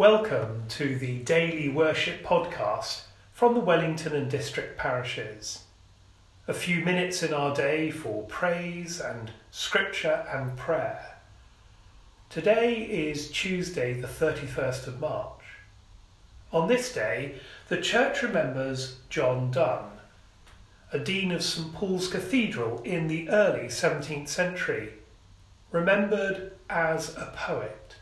Welcome to the Daily Worship Podcast from the Wellington and District Parishes. A few minutes in our day for praise and scripture and prayer. Today is Tuesday, the 31st of March. On this day, the Church remembers John Donne, a Dean of St Paul's Cathedral in the early 17th century, remembered as a poet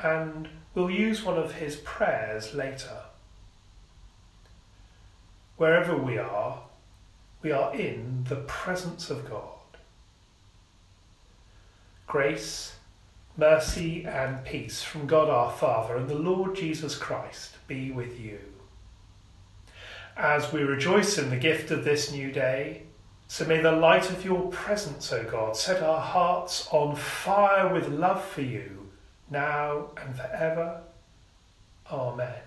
and we'll use one of his prayers later. Wherever we are, we are in the presence of God. Grace, mercy, and peace from God our Father and the Lord Jesus Christ be with you. As we rejoice in the gift of this new day, so may the light of your presence, O God, set our hearts on fire with love for you now and forever. Amen.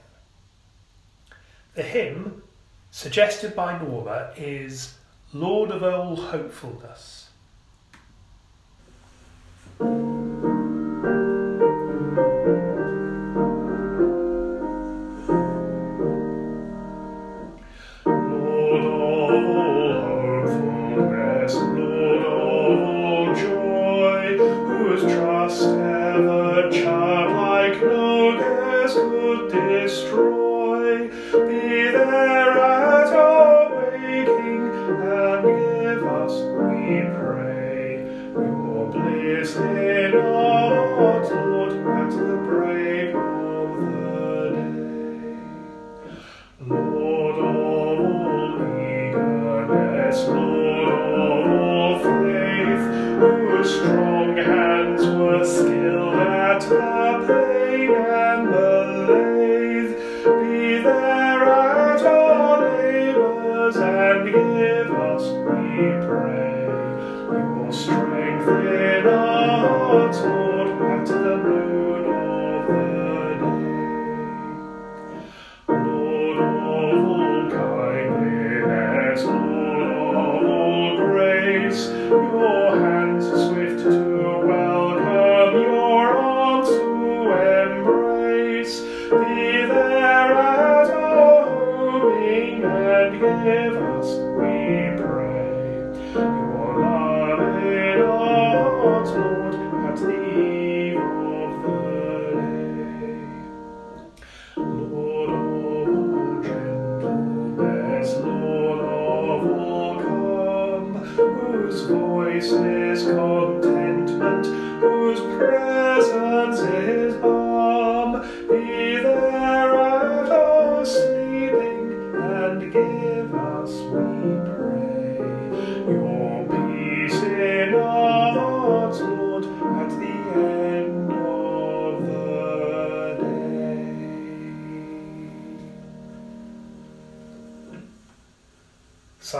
The hymn, suggested by Norma, is Lord of all hopefulness. His name. grace is.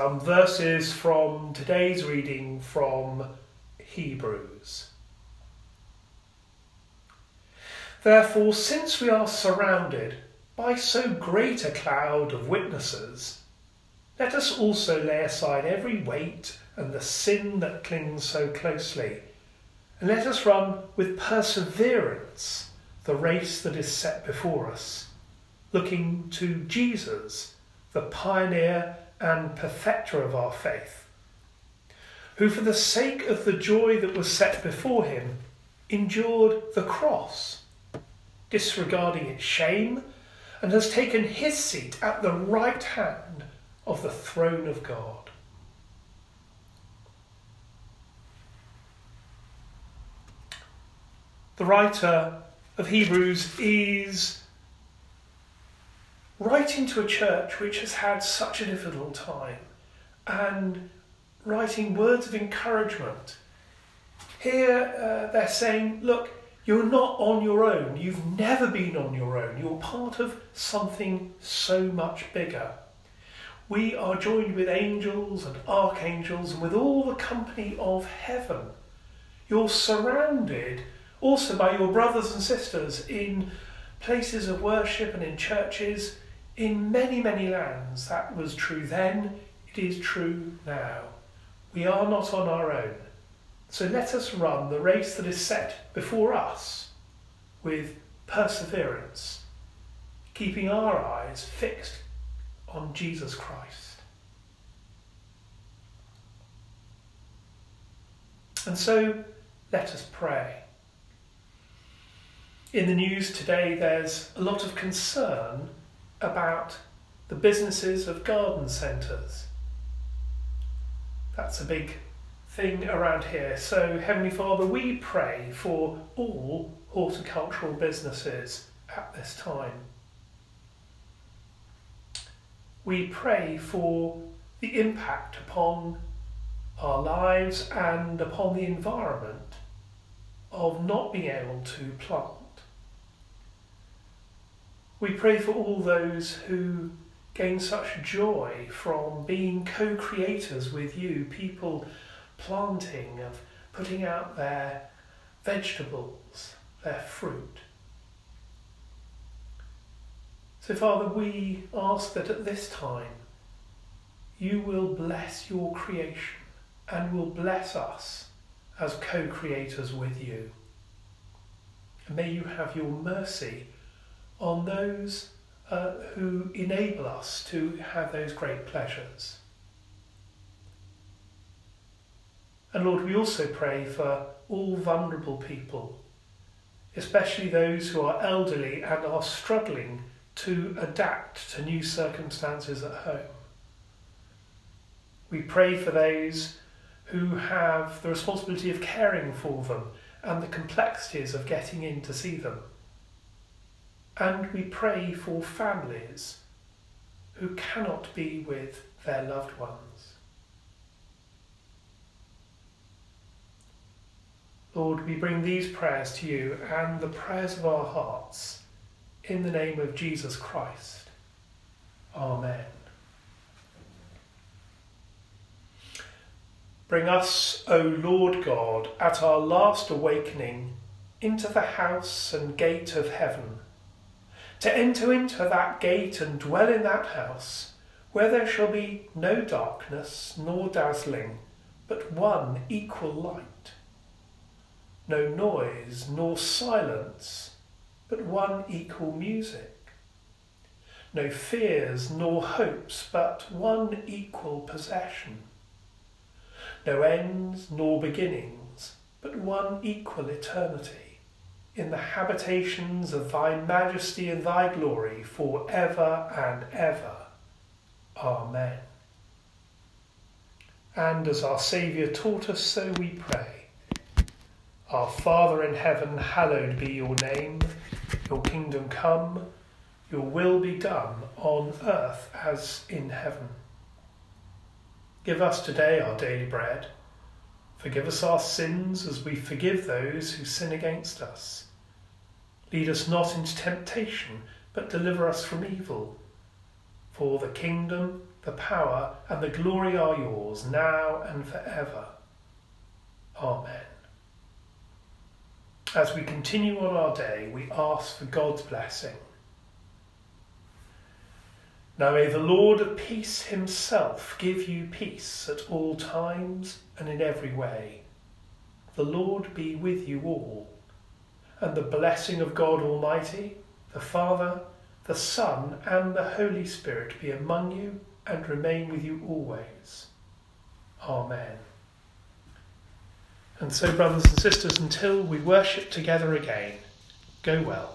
Some verses from today's reading from Hebrews. Therefore, since we are surrounded by so great a cloud of witnesses, let us also lay aside every weight and the sin that clings so closely, and let us run with perseverance the race that is set before us, looking to Jesus, the pioneer and perfecter of our faith, who for the sake of the joy that was set before him endured the cross, disregarding its shame, and has taken his seat at the right hand of the throne of God. The writer of Hebrews is writing to a church which has had such a difficult time and writing words of encouragement. Here uh, they're saying, look, you're not on your own. You've never been on your own. You're part of something so much bigger. We are joined with angels and archangels and with all the company of heaven. You're surrounded also by your brothers and sisters in places of worship and in churches in many, many lands, that was true then, it is true now. We are not on our own. So let us run the race that is set before us with perseverance, keeping our eyes fixed on Jesus Christ. And so let us pray. In the news today, there's a lot of concern about the businesses of garden centres. That's a big thing around here. So, Heavenly Father, we pray for all horticultural businesses at this time. We pray for the impact upon our lives and upon the environment of not being able to plant. We pray for all those who gain such joy from being co creators with you, people planting, of putting out their vegetables, their fruit. So, Father, we ask that at this time you will bless your creation and will bless us as co creators with you. And may you have your mercy on those uh, who enable us to have those great pleasures. And Lord, we also pray for all vulnerable people, especially those who are elderly and are struggling to adapt to new circumstances at home. We pray for those who have the responsibility of caring for them and the complexities of getting in to see them. And we pray for families who cannot be with their loved ones. Lord, we bring these prayers to you and the prayers of our hearts in the name of Jesus Christ. Amen. Bring us, O Lord God, at our last awakening into the house and gate of heaven, to enter into that gate and dwell in that house, where there shall be no darkness nor dazzling, but one equal light no noise nor silence, but one equal music. No fears nor hopes, but one equal possession. No ends nor beginnings, but one equal eternity, in the habitations of thy majesty and thy glory for ever and ever. Amen. And as our Saviour taught us, so we pray. Our Father in heaven, hallowed be your name. Your kingdom come, your will be done on earth as in heaven. Give us today our daily bread. Forgive us our sins as we forgive those who sin against us. Lead us not into temptation, but deliver us from evil. For the kingdom, the power, and the glory are yours, now and forever. Amen. As we continue on our day, we ask for God's blessing. Now may the Lord of peace himself give you peace at all times and in every way. The Lord be with you all, and the blessing of God Almighty, the Father, the Son, and the Holy Spirit be among you and remain with you always. Amen. And so, brothers and sisters, until we worship together again, go well.